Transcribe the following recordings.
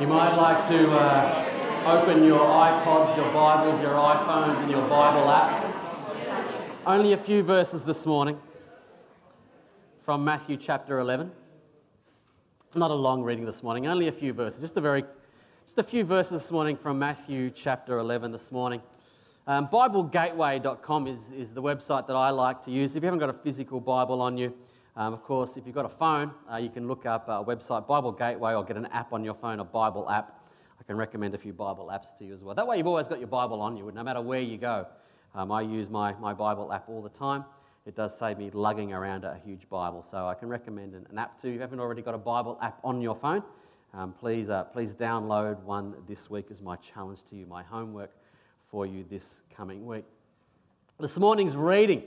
You might like to uh, open your iPods, your Bibles, your iPhones, and your Bible app. Only a few verses this morning from Matthew chapter 11. Not a long reading this morning, only a few verses. Just a very, just a few verses this morning from Matthew chapter 11 this morning. Um, BibleGateway.com is, is the website that I like to use. If you haven't got a physical Bible on you, um, of course, if you've got a phone, uh, you can look up a website, Bible Gateway, or get an app on your phone, a Bible app. I can recommend a few Bible apps to you as well. That way, you've always got your Bible on you, no matter where you go. Um, I use my, my Bible app all the time. It does save me lugging around a huge Bible, so I can recommend an, an app to you. If you haven't already got a Bible app on your phone, um, please, uh, please download one this week as my challenge to you, my homework for you this coming week. This morning's reading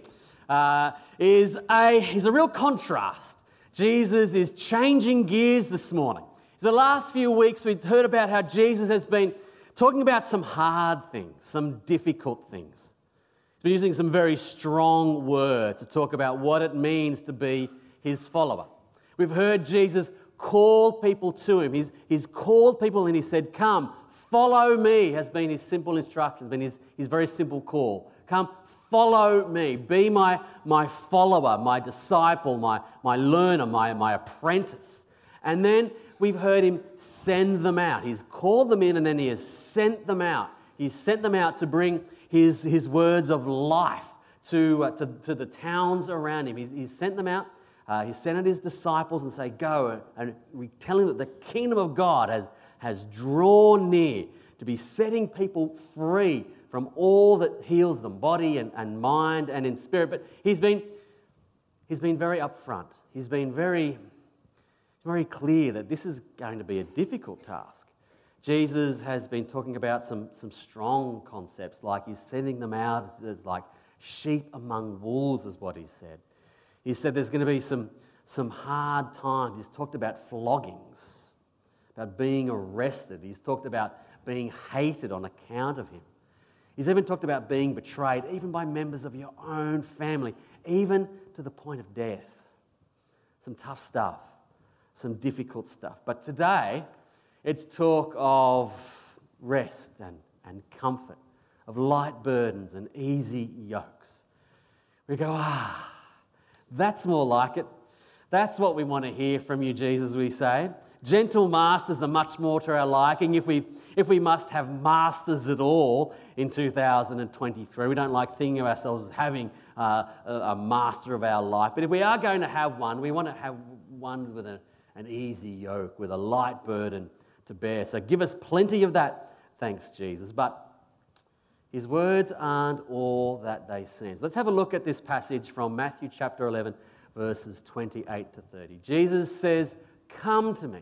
uh, is, a, is a real contrast. Jesus is changing gears this morning. The last few weeks, we've heard about how Jesus has been talking about some hard things, some difficult things. He's been using some very strong words to talk about what it means to be his follower. We've heard Jesus call people to him. He's, he's called people and he said, Come, follow me, has been his simple instruction, been his, his very simple call. Come, Follow me. Be my, my follower, my disciple, my, my learner, my, my apprentice. And then we've heard him send them out. He's called them in and then he has sent them out. He's sent them out to bring his, his words of life to, uh, to, to, the towns around him. He's, he's sent them out. Uh, he sent out his disciples and say, Go and, and tell him that the kingdom of God has, has drawn near to be setting people free from all that heals them, body and, and mind and in spirit. But he's been, he's been very upfront. He's been very, very clear that this is going to be a difficult task. Jesus has been talking about some, some strong concepts, like he's sending them out as like sheep among wolves, is what he said. He said there's going to be some, some hard times. He's talked about floggings, about being arrested. He's talked about being hated on account of him. He's even talked about being betrayed, even by members of your own family, even to the point of death. Some tough stuff, some difficult stuff. But today, it's talk of rest and, and comfort, of light burdens and easy yokes. We go, ah, that's more like it. That's what we want to hear from you, Jesus, we say. Gentle masters are much more to our liking if we, if we must have masters at all in 2023. We don't like thinking of ourselves as having uh, a, a, master of our life. But if we are going to have one, we want to have one with a, an easy yoke, with a light burden to bear. So give us plenty of that, thanks, Jesus. But his words aren't all that they seem. Let's have a look at this passage from Matthew chapter 11, verses 28 to 30. Jesus says, Come to me,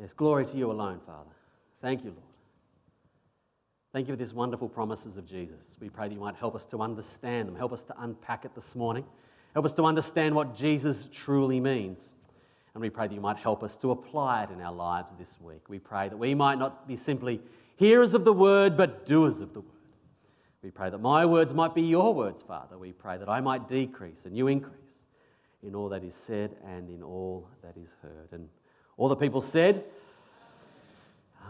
Yes, glory to you alone, Father. Thank you, Lord. Thank you for these wonderful promises of Jesus. We pray that you might help us to understand them, help us to unpack it this morning, help us to understand what Jesus truly means. And we pray that you might help us to apply it in our lives this week. We pray that we might not be simply hearers of the word, but doers of the word. We pray that my words might be your words, Father. We pray that I might decrease and you increase in all that is said and in all that is heard. And all the people said,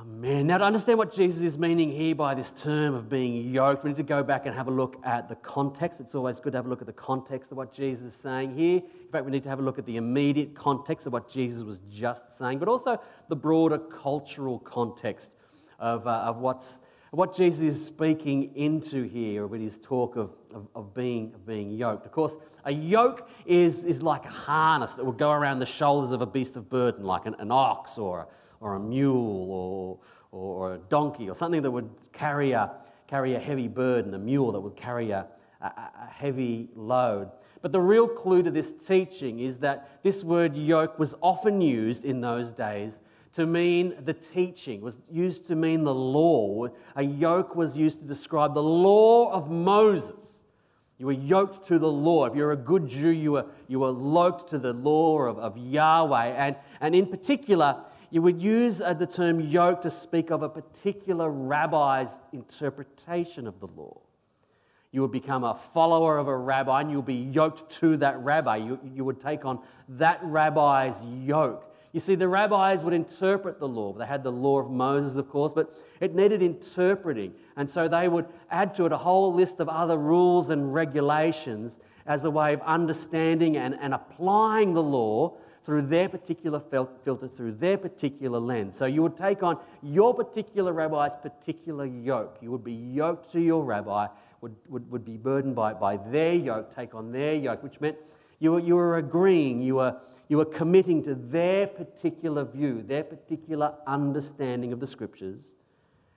Amen. Now, to understand what Jesus is meaning here by this term of being yoked, we need to go back and have a look at the context. It's always good to have a look at the context of what Jesus is saying here. In fact, we need to have a look at the immediate context of what Jesus was just saying, but also the broader cultural context of, uh, of what's what Jesus is speaking into here with his talk of, of, of, being, of being yoked. Of course, a yoke is, is like a harness that would go around the shoulders of a beast of burden, like an, an ox or, or a mule or, or a donkey or something that would carry a, carry a heavy burden, a mule that would carry a, a, a heavy load. but the real clue to this teaching is that this word yoke was often used in those days to mean the teaching, was used to mean the law. A yoke was used to describe the law of Moses. You were yoked to the law. If you're a good Jew, you were, you were yoked to the law of, of Yahweh. And, and in particular, you would use uh, the term yoke to speak of a particular rabbi's interpretation of the law. You would become a follower of a rabbi and you would be yoked to that rabbi. You, you would take on that rabbi's yoke. You see, the rabbis would interpret the law. They had the law of Moses, of course, but it needed interpreting. And so they would add to it a whole list of other rules and regulations as a way of understanding and, and applying the law through their particular filter, through their particular lens. So you would take on your particular rabbi's particular yoke. You would be yoked to your rabbi, would, would, would be burdened by, by their yoke, take on their yoke, which meant you were, you were agreeing, you were you are committing to their particular view, their particular understanding of the scriptures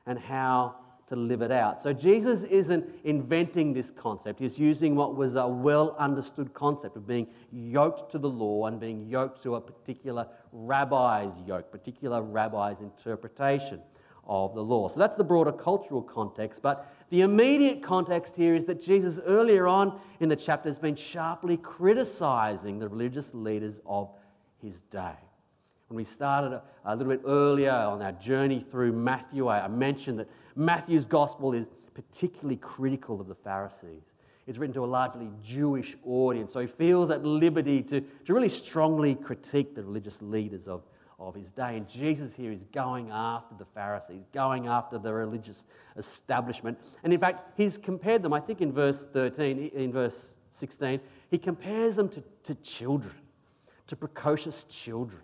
and how to live it out. So Jesus isn't inventing this concept. He's using what was a well understood concept of being yoked to the law and being yoked to a particular rabbi's yoke, particular rabbi's interpretation of the law. So that's the broader cultural context. But the immediate context here is that Jesus, earlier on in the chapter, has been sharply criticizing the religious leaders of his day. When we started a, little bit earlier on our journey through Matthew, I, I mentioned that Matthew's gospel is particularly critical of the Pharisees. It's written to a largely Jewish audience, so he feels at liberty to, to really strongly critique the religious leaders of, of his day. And Jesus here is going after the Pharisees, going after the religious establishment. And in fact, he's compared them, I think in verse 13, in verse 16, he compares them to, to children, to precocious children.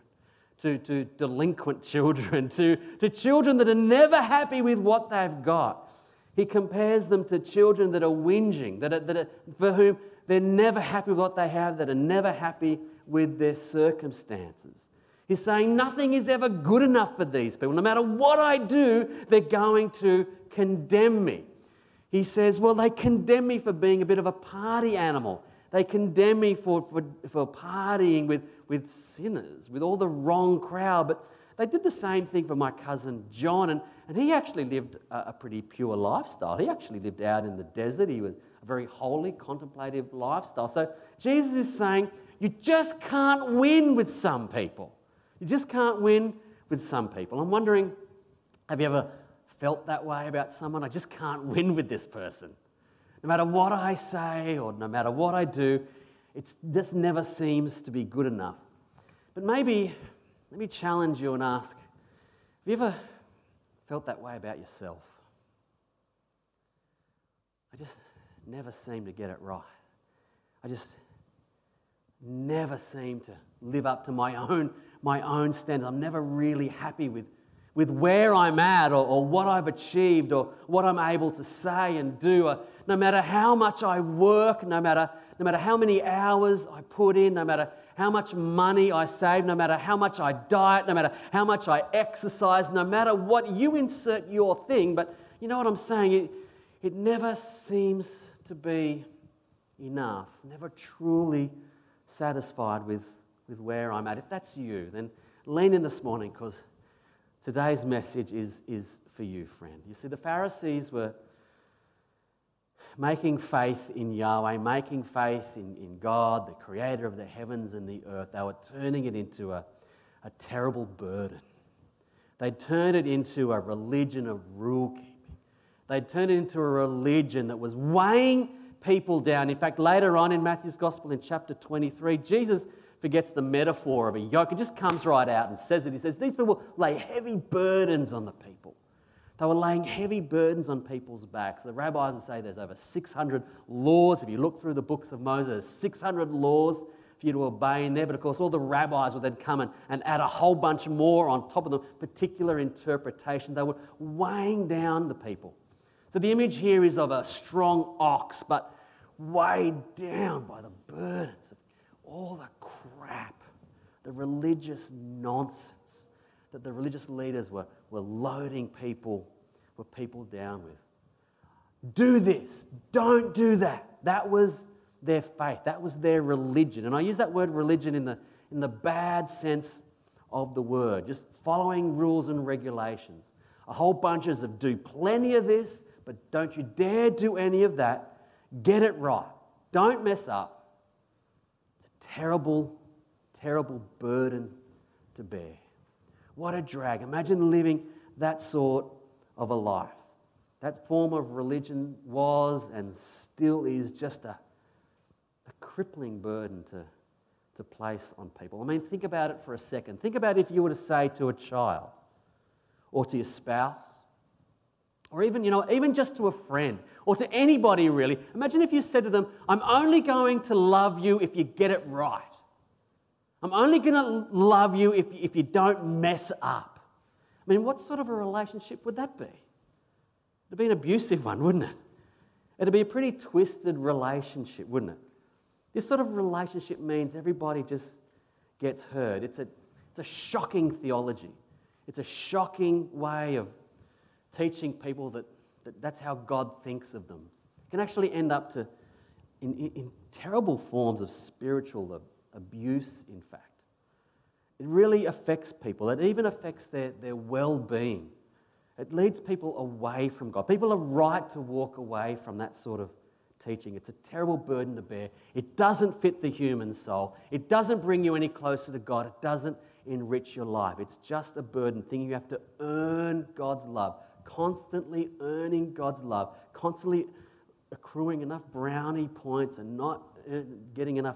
To, to delinquent children, to, to children that are never happy with what they've got. He compares them to children that are whinging, that are, that are, for whom they're never happy with what they have, that are never happy with their circumstances. He's saying nothing is ever good enough for these people. No matter what I do, they're going to condemn me. He says, Well, they condemn me for being a bit of a party animal. They condemn me for, for, for partying with, with sinners, with all the wrong crowd. But they did the same thing for my cousin John, and, and he actually lived a, a pretty pure lifestyle. He actually lived out in the desert. He was a very holy, contemplative lifestyle. So Jesus is saying, You just can't win with some people. You just can't win with some people. I'm wondering have you ever felt that way about someone? I just can't win with this person. No matter what I say or no matter what I do, it just never seems to be good enough. But maybe, let me challenge you and ask have you ever felt that way about yourself? I just never seem to get it right. I just never seem to live up to my own my own standards. I'm never really happy with, with where I'm at or, or what I've achieved or what I'm able to say and do. Uh, no matter how much I work, no matter, no matter how many hours I put in, no matter how much money I save, no matter how much I diet, no matter how much I exercise, no matter what you insert your thing, but you know what I'm saying? It, it never seems to be enough, never truly satisfied with with where I'm at. If that's you, then lean in this morning because today's message is, is for you, friend. You see, the Pharisees were making faith in Yahweh, making faith in, in God, the creator of the heavens and the earth. They were turning it into a, a terrible burden. They'd turned it into a religion of rule keeping. They'd turned it into a religion that was weighing people down. In fact, later on in Matthew's Gospel in chapter 23, Jesus forgets the metaphor of a yoke and just comes right out and says it. He says, These people lay heavy burdens on the people. They were laying heavy burdens on people's backs. The rabbis say there's over 600 laws. If you look through the books of Moses, 600 laws for you to obey in there. But of course, all the rabbis would then come and, and add a whole bunch more on top of the particular interpretation. They were weighing down the people. So the image here is of a strong ox, but weighed down by the burdens all the crap, the religious nonsense that the religious leaders were, were loading people, were people down with. Do this, don't do that. That was their faith. That was their religion. And I use that word religion in the, in the bad sense of the word, just following rules and regulations. A whole bunches of do plenty of this, but don't you dare do any of that. Get it right. Don't mess up. Terrible, terrible burden to bear. What a drag. Imagine living that sort of a life. That form of religion was and still is just a, a crippling burden to, to place on people. I mean, think about it for a second. Think about if you were to say to a child or to your spouse, or even, you know, even just to a friend or to anybody really. Imagine if you said to them, I'm only going to love you if you get it right. I'm only going to love you if, if you don't mess up. I mean, what sort of a relationship would that be? It'd be an abusive one, wouldn't it? It'd be a pretty twisted relationship, wouldn't it? This sort of relationship means everybody just gets hurt. It's a, it's a shocking theology. It's a shocking way of teaching people that, that that's how God thinks of them. Can actually end up to, in, in, in terrible forms of spiritual abuse, in fact. It really affects people. It even affects their, their well being. It leads people away from God. People are right to walk away from that sort of teaching. It's a terrible burden to bear. It doesn't fit the human soul. It doesn't bring you any closer to God. It doesn't enrich your life. It's just a burden thing. You have to earn God's love, constantly earning God's love, constantly accruing enough brownie points and not uh, getting enough,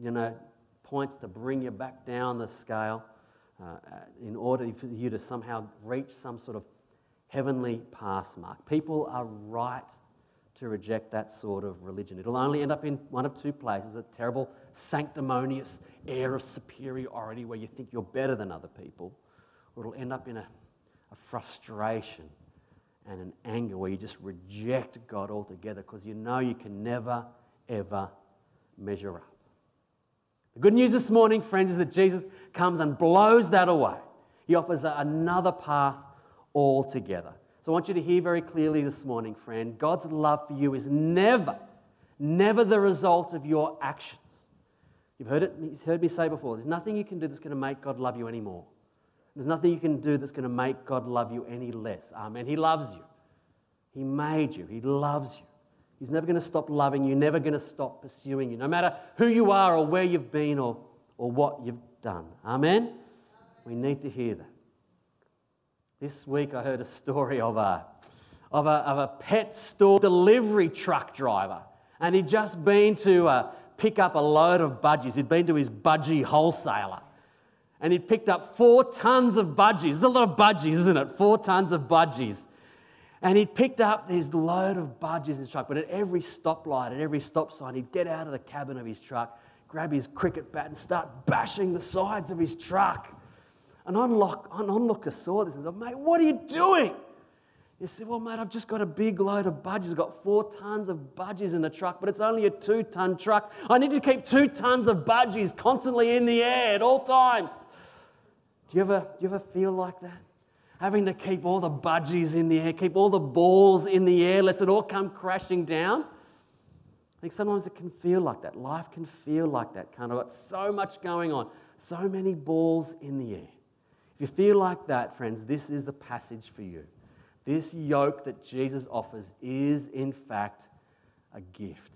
you know, points to bring you back down the scale uh, in order for you to somehow reach some sort of heavenly pass mark. People are right to reject that sort of religion. It'll only end up in one of two places a terrible, sanctimonious air of superiority where you think you're better than other people, or it'll end up in a, a frustration and an anger where you just reject God altogether because you know you can never, ever measure up. The good news this morning, friends, is that Jesus comes and blows that away. He offers another path altogether. So I want you to hear very clearly this morning, friend God's love for you is never, never the result of your actions. You've heard, it, you've heard me say before there's nothing you can do that's going to make God love you anymore. There's nothing you can do that's going to make God love you any less. Amen. He loves you. He made you. He loves you. He's never going to stop loving you, never going to stop pursuing you, no matter who you are or where you've been or, or what you've done. Amen? We need to hear that. This week I heard a story of a, of a, of a pet store delivery truck driver, and he'd just been to uh, pick up a load of budgies. He'd been to his budgie wholesaler, and he'd picked up four tons of budgies. There's a lot of budgies, isn't it? Four tons of budgies. And he'd picked up this load of budgies in his truck, but at every stoplight, at every stop sign, he'd get out of the cabin of his truck, grab his cricket bat, and start bashing the sides of his truck. An, unlock, an onlooker saw this and said, Mate, what are you doing? He say, Well, mate, I've just got a big load of budgies. I've got four tons of budgies in the truck, but it's only a two ton truck. I need to keep two tons of budgies constantly in the air at all times. Do you ever, do you ever feel like that? Having to keep all the budgies in the air, keep all the balls in the air, lest it all come crashing down. I think sometimes it can feel like that. Life can feel like that, kind of got so much going on, so many balls in the air If you feel like that, friends, this is the passage for you. This yoke that Jesus offers is, in fact, a gift.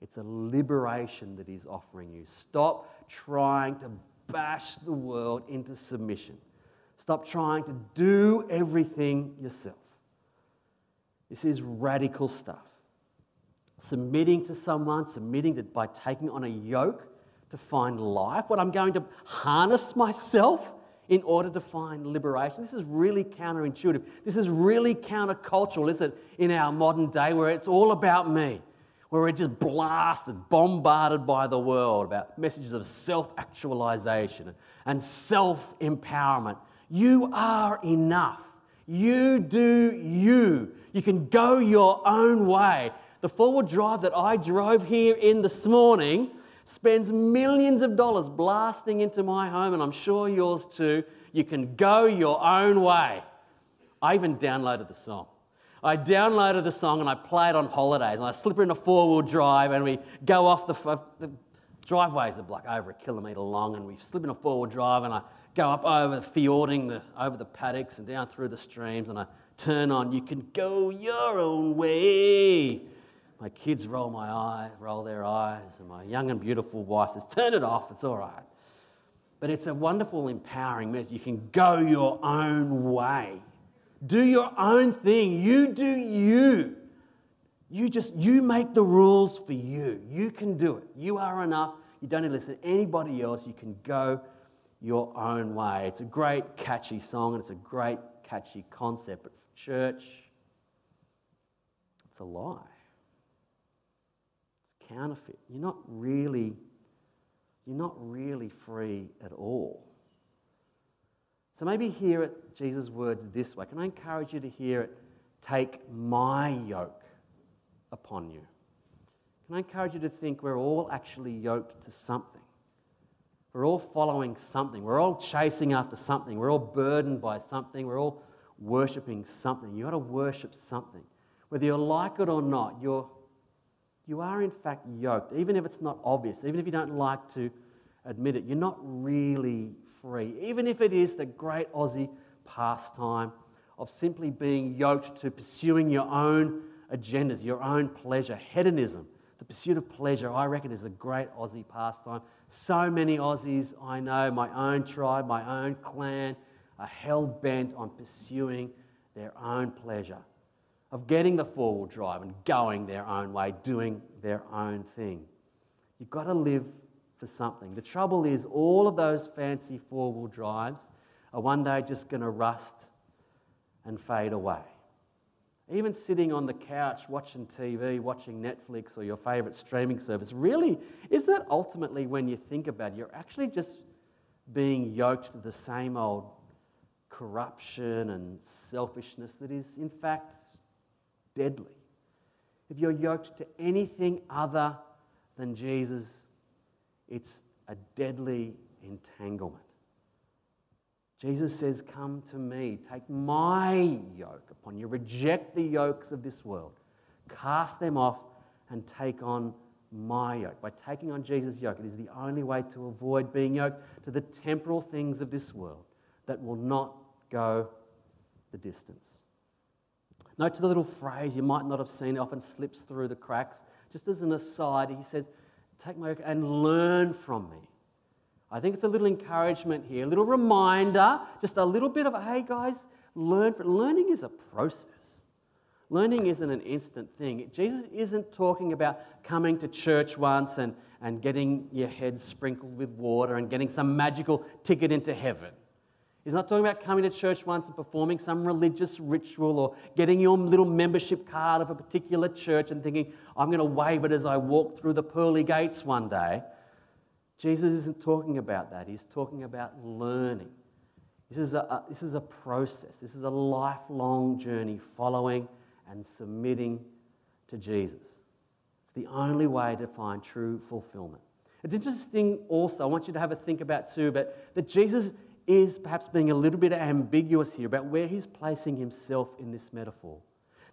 It's a liberation that he's offering you. Stop trying to bash the world into submission. Stop trying to do everything yourself. This is radical stuff. Submitting to someone, submitting to, by taking on a yoke to find life. What I'm going to harness myself in order to find liberation. This is really counterintuitive. This is really countercultural, is it, in our modern day where it's all about me, where we're just blasted, bombarded by the world about messages of self actualization and self empowerment. You are enough. You do you. You can go your own way. The forward drive that I drove here in this morning spends millions of dollars blasting into my home, and I'm sure yours too. You can go your own way. I even downloaded the song. I downloaded the song and I play it on holidays. And I slip her in a four wheel drive and we go off the, the driveways are like over a kilometre long and we slip in a four wheel drive and I go up over the fjording, the, over the paddocks and down through the streams and I turn on You Can Go Your Own Way. My kids roll my eye, roll their eyes, and my young and beautiful wife says, Turn it off, it's all right. But it's a wonderful, empowering message. You can go your own way. Do your own thing. You do you. You just, you make the rules for you. You can do it. You are enough. You don't need to listen to anybody else. You can go your own way. It's a great, catchy song and it's a great, catchy concept. But for church, it's a lie. Counterfeit. You're not really, you're not really free at all. So maybe hear it, Jesus' words this way. Can I encourage you to hear it? Take my yoke upon you. Can I encourage you to think we're all actually yoked to something? We're all following something. We're all chasing after something. We're all burdened by something. We're all worshiping something. You've got to worship something. Whether you like it or not, you're, you are in fact yoked. Even if it's not obvious, even if you don't like to admit it, you're not really free. Even if it is the great Aussie pastime of simply being yoked to pursuing your own agendas, your own pleasure, hedonism. The pursuit of pleasure, I reckon, is a great Aussie pastime. So many Aussies I know, my own tribe, my own clan, are hell bent on pursuing their own pleasure, of getting the four wheel drive and going their own way, doing their own thing. You've got to live for something. The trouble is, all of those fancy four wheel drives are one day just going to rust and fade away. Even sitting on the couch watching TV, watching Netflix or your favorite streaming service, really, is that ultimately when you think about it, you're actually just being yoked to the same old corruption and selfishness that is, in fact, deadly. If you're yoked to anything other than Jesus, it's a deadly entanglement. Jesus says, Come to me, take my yoke upon you, reject the yokes of this world, cast them off, and take on my yoke. By taking on Jesus' yoke, it is the only way to avoid being yoked to the temporal things of this world that will not go the distance. Note to the little phrase you might not have seen, it often slips through the cracks. Just as an aside, he says, Take my yoke and learn from me. I think it's a little encouragement here, a little reminder, just a little bit of, hey guys, learn. Learning is a process. Learning isn't an instant thing. Jesus isn't talking about coming to church once and, and getting your head sprinkled with water and getting some magical ticket into heaven. He's not talking about coming to church once and performing some religious ritual or getting your little membership card of a particular church and thinking, I'm going to wave it as I walk through the pearly gates one day. Jesus isn't talking about that. He's talking about learning. This is a, this is a process, this is a lifelong journey following and submitting to Jesus. It's the only way to find true fulfillment. It's interesting also, I want you to have a think about too, but that Jesus is perhaps being a little bit ambiguous here about where he's placing himself in this metaphor.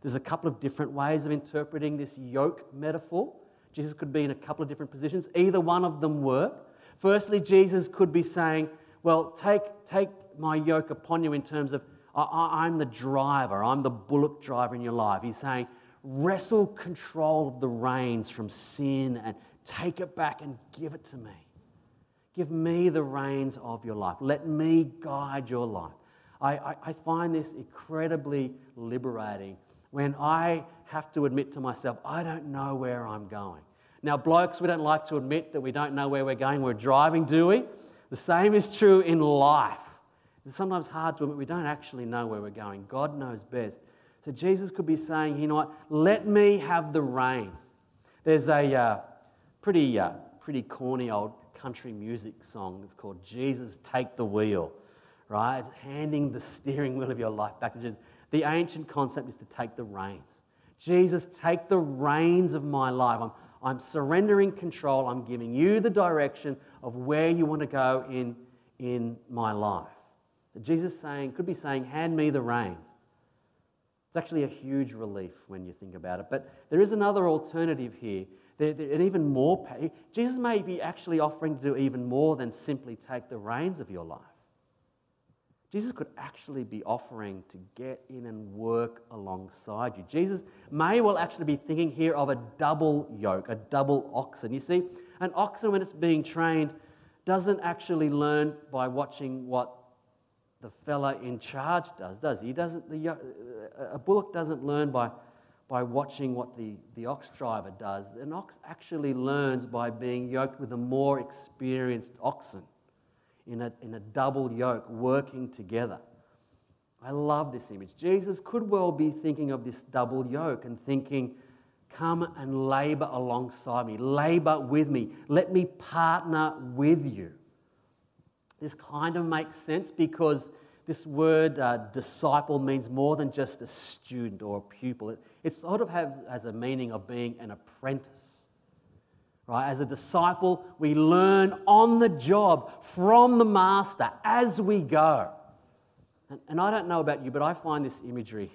There's a couple of different ways of interpreting this yoke metaphor. Jesus could be in a couple of different positions. Either one of them work. Firstly, Jesus could be saying, Well, take, take my yoke upon you in terms of I, am the driver, I'm the bullock driver in your life. He's saying, Wrestle control of the reins from sin and take it back and give it to me. Give me the reins of your life. Let me guide your life. I, I, I find this incredibly liberating when I have to admit to myself, I don't know where I'm going. Now, blokes, we don't like to admit that we don't know where we're going. We're driving, do we? The same is true in life. It's sometimes hard to admit we don't actually know where we're going. God knows best. So Jesus could be saying, you know what? Let me have the reins. There's a uh, pretty, uh, pretty corny old country music song. It's called Jesus Take the Wheel, right? It's handing the steering wheel of your life back to Jesus. The ancient concept is to take the reins. Jesus, take the reins of my life. I'm, I'm surrendering control. I'm giving you the direction of where you want to go in, in my life. So Jesus saying, could be saying, hand me the reins. It's actually a huge relief when you think about it. But there is another alternative here. There, there, and even more, Jesus may be actually offering to do even more than simply take the reins of your life. Jesus could actually be offering to get in and work alongside you. Jesus may well actually be thinking here of a double yoke, a double oxen. You see, an oxen, when it's being trained, doesn't actually learn by watching what the fella in charge does, does he? he doesn't, the, a bullock doesn't learn by, by watching what the, the ox driver does. An ox actually learns by being yoked with a more experienced oxen in a, in a double yoke, working together. I love this image. Jesus could well be thinking of this double yoke and thinking, Come and labor alongside me, labor with me, let me partner with you. This kind of makes sense because this word uh, disciple means more than just a student or a pupil. It, it sort of has, has a meaning of being an apprentice. Right? As a disciple, we learn on the job from the master as we go. And, and I don't know about you, but I find this imagery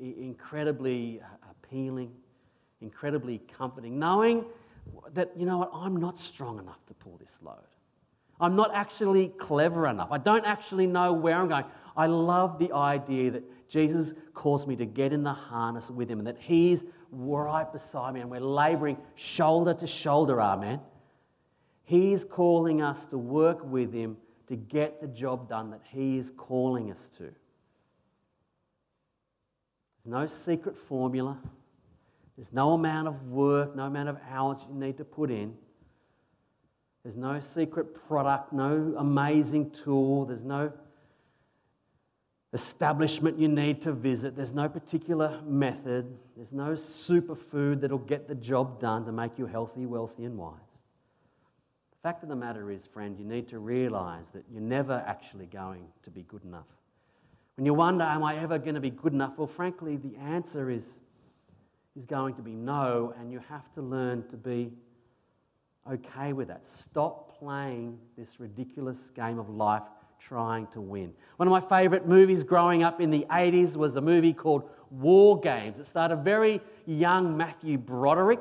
incredibly appealing, incredibly comforting, knowing that, you know what, I'm not strong enough to pull this load. I'm not actually clever enough. I don't actually know where I'm going. I love the idea that Jesus calls me to get in the harness with him and that he's right beside me and we're laboring shoulder to shoulder, amen. He's calling us to work with him to get the job done that he is calling us to. There's no secret formula. There's no amount of work, no amount of hours you need to put in. There's no secret product, no amazing tool, there's no establishment you need to visit, there's no particular method, there's no superfood that'll get the job done to make you healthy, wealthy, and wise. The fact of the matter is, friend, you need to realize that you're never actually going to be good enough. When you wonder, am I ever going to be good enough? Well, frankly, the answer is, is going to be no, and you have to learn to be okay with that. Stop playing this ridiculous game of life trying to win. One of my favorite movies growing up in the 80s was a movie called War Games. It starred a very young Matthew Broderick.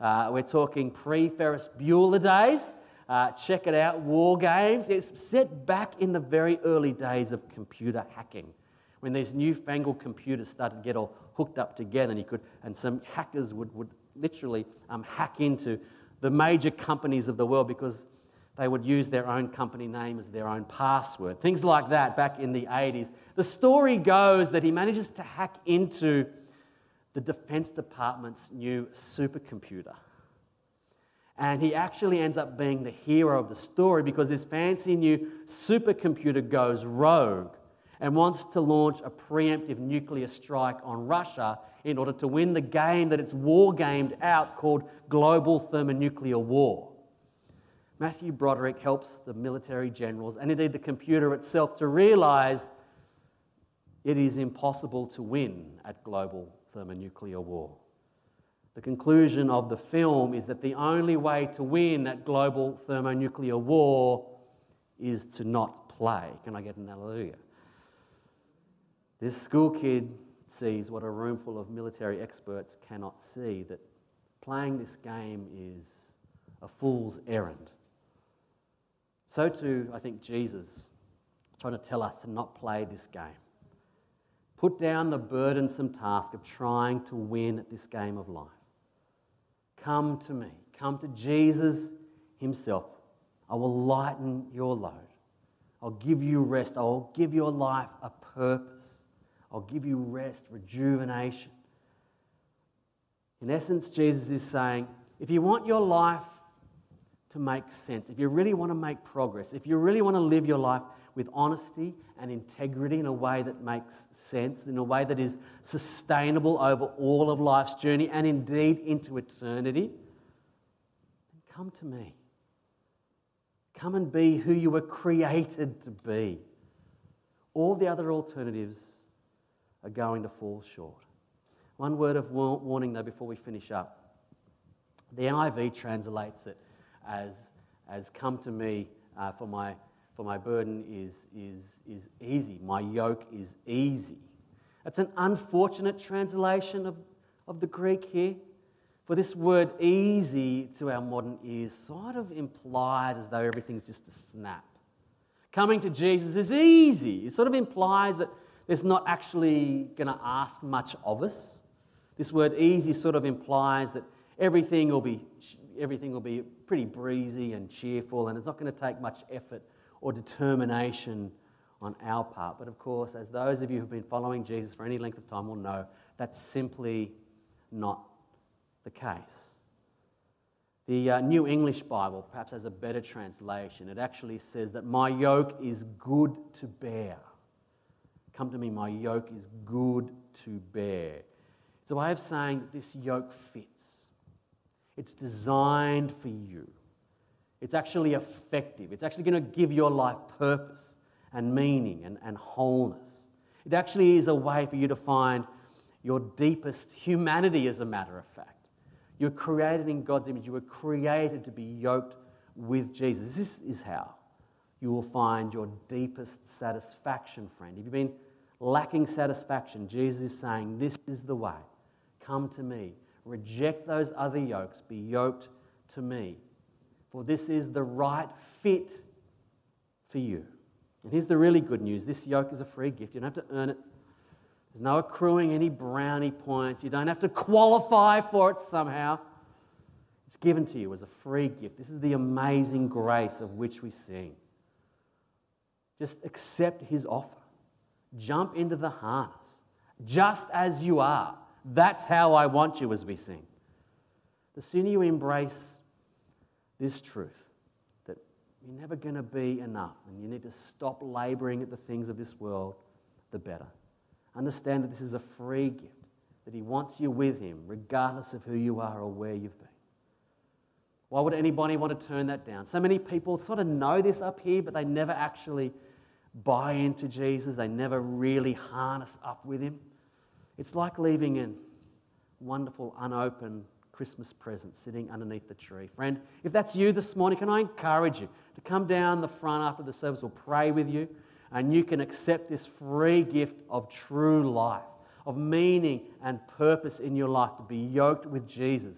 Uh, we're talking pre Ferris Bueller days. Uh, check it out, War Games. It's set back in the very early days of computer hacking when these newfangled computers started to get all hooked up together and, you could, and some hackers would, would literally um, hack into the major companies of the world because they would use their own company name as their own password. Things like that back in the 80s. The story goes that he manages to hack into the Defense Department's new supercomputer. And he actually ends up being the hero of the story because this fancy new supercomputer goes rogue and wants to launch a preemptive nuclear strike on Russia in order to win the game that it's war gamed out called global thermonuclear war. Matthew Broderick helps the military generals and indeed the computer itself to realize it is impossible to win at global thermonuclear war. The conclusion of the film is that the only way to win at global thermonuclear war is to not play. Can I get an hallelujah? This school kid sees what a room full of military experts cannot see that playing this game is a fool's errand. So, too, I think Jesus trying to tell us to not play this game. Put down the burdensome task of trying to win at this game of life. Come to me. Come to Jesus Himself. I will lighten your load. I'll give you rest. I'll give your life a purpose. I'll give you rest, rejuvenation. In essence, Jesus is saying if you want your life to make sense, if you really want to make progress, if you really want to live your life with honesty and integrity in a way that makes sense, in a way that is sustainable over all of life's journey and indeed into eternity, then come to me. Come and be who you were created to be. All the other alternatives are going to fall short. One word of warning, though, before we finish up. The NIV translates it as, as come to me, uh, for, my, for my burden is, is, is easy. My yoke is easy. It's an unfortunate translation of, of the Greek here. For this word easy to our modern ears sort of implies as though everything's just a snap. Coming to Jesus is easy. It sort of implies that there's not actually going to ask much of us. This word easy sort of implies that everything will be, everything will be pretty breezy and cheerful, and it's not going to take much effort or determination on our part. But of course, as those of you who've been following Jesus for any length of time will know, that's simply not the case. The uh, New English Bible perhaps has a better translation. It actually says that my yoke is good to bear. Come to me, my yoke is good to bear. It's a way of saying this yoke fits. It's designed for you. It's actually effective. It's actually going to give your life purpose and meaning and, and wholeness. It actually is a way for you to find your deepest humanity, as a matter of fact. You're created in God's image. You were created to be yoked with Jesus. This is how you will find your deepest satisfaction, friend. If you've been lacking satisfaction, Jesus is saying, This is the way. Come to me. Reject those other yokes. Be yoked to me. For this is the right fit for you. And here's the really good news this yoke is a free gift. You don't have to earn it. There's no accruing any brownie points. You don't have to qualify for it somehow. It's given to you as a free gift. This is the amazing grace of which we sing. Just accept his offer. Jump into the harness, just as you are. That's how I want you as we sing. The sooner you embrace this truth, that you're never going to be enough, and you need to stop laboring at the things of this world, the better. Understand that this is a free gift, that He wants you with Him, regardless of who you are or where you've been. Why would anybody want to turn that down? So many people sort of know this up here, but they never actually buy into Jesus. They never really harness up with Him. It's like leaving a wonderful, unopened Christmas present sitting underneath the tree. Friend, if that's you this morning, can I encourage you to come down the front after the service? We'll pray with you, and you can accept this free gift of true life, of meaning and purpose in your life, to be yoked with Jesus,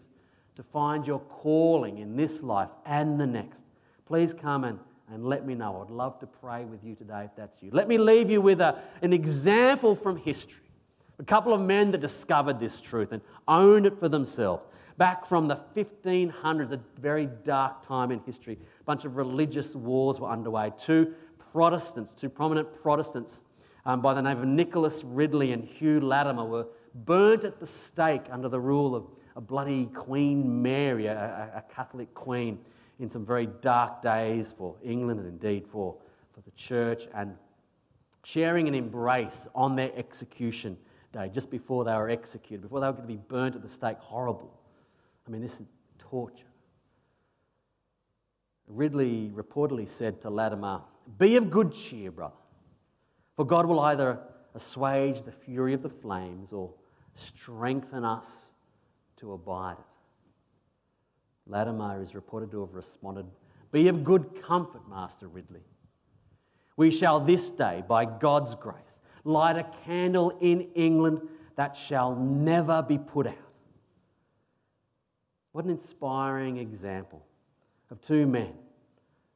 to find your calling in this life and the next. Please come and, and let me know. I'd love to pray with you today if that's you. Let me leave you with a, an example from history. A couple of men that discovered this truth and owned it for themselves back from the 1500s, a very dark time in history. A bunch of religious wars were underway. Two Protestants, two prominent Protestants um, by the name of Nicholas Ridley and Hugh Latimer were burnt at the stake under the rule of a bloody Queen Mary, a, a Catholic queen, in some very dark days for England and indeed for, for the church, and sharing an embrace on their execution day, just before they were executed, before they were going to be burnt at the stake. Horrible. I mean, this is torture. Ridley reportedly said to Latimer, Be of good cheer, brother, for God will either assuage the fury of the flames or strengthen us to abide it. Latimer is reported to have responded, Be of good comfort, Master Ridley. We shall this day, by God's grace, light a candle in England that shall never be put out. What an inspiring example of two men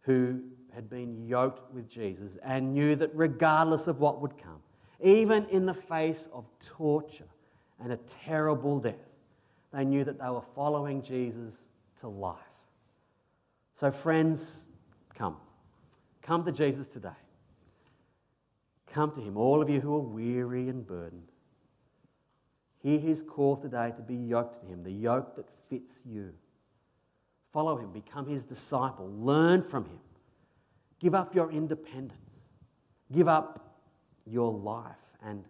who had been yoked with Jesus and knew that regardless of what would come, even in the face of torture and a terrible death, they knew that they were following Jesus to life. So, friends, come. Come to Jesus today. Come to Him, all of you who are weary and burdened. Hear his call today to be yoked to him, the yoke that fits you. Follow him, become his disciple, learn from him. Give up your independence, give up your life and,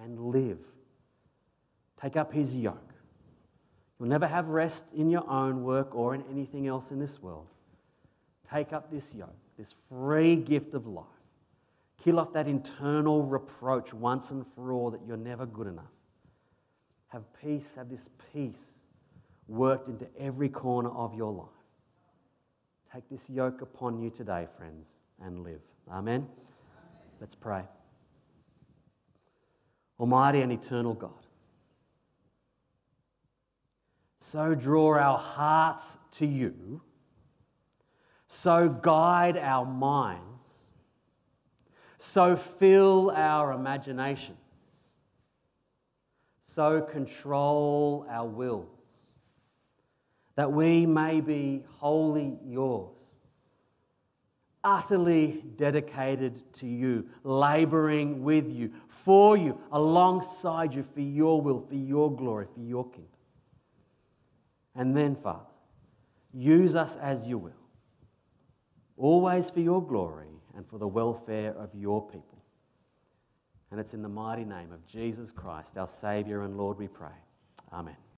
and live. Take up his yoke. You'll never have rest in your own work or in anything else in this world. Take up this yoke, this free gift of life. Kill off that internal reproach once and for all that you're never good enough. Have peace, have this peace worked into every corner of your life. Take this yoke upon you today, friends, and live. Amen? Amen. Let's pray. Almighty and eternal God. So draw our hearts to you, so guide our minds, so fill our imaginations, so control our wills, that we may be wholly yours. Utterly dedicated to you, laboring with you, for you, alongside you, for your will, for your glory, for your kingdom. And then, Father, use us as you will, always for your glory and for the welfare of your people. And it's in the mighty name of Jesus Christ, our Saviour and Lord, we pray. Amen.